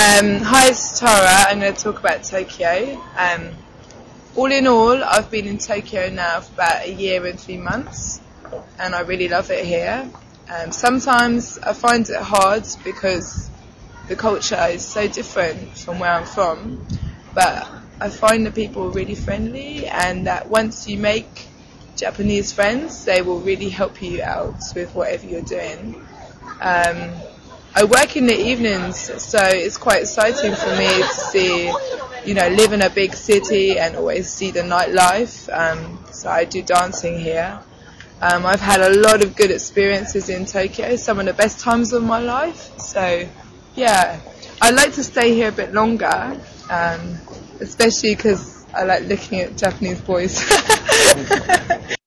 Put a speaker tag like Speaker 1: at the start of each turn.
Speaker 1: Um, hi, it's Tara. I'm going to talk about Tokyo. Um, all in all, I've been in Tokyo now for about a year and three months, and I really love it here. Um, sometimes I find it hard because the culture is so different from where I'm from, but I find the people really friendly, and that once you make Japanese friends, they will really help you out with whatever you're doing. Um, I work in the evenings, so it's quite exciting for me to see, you know, live in a big city and always see the nightlife. Um, so I do dancing here. Um, I've had a lot of good experiences in Tokyo, some of the best times of my life. So, yeah, I'd like to stay here a bit longer, um, especially because I like looking at Japanese boys.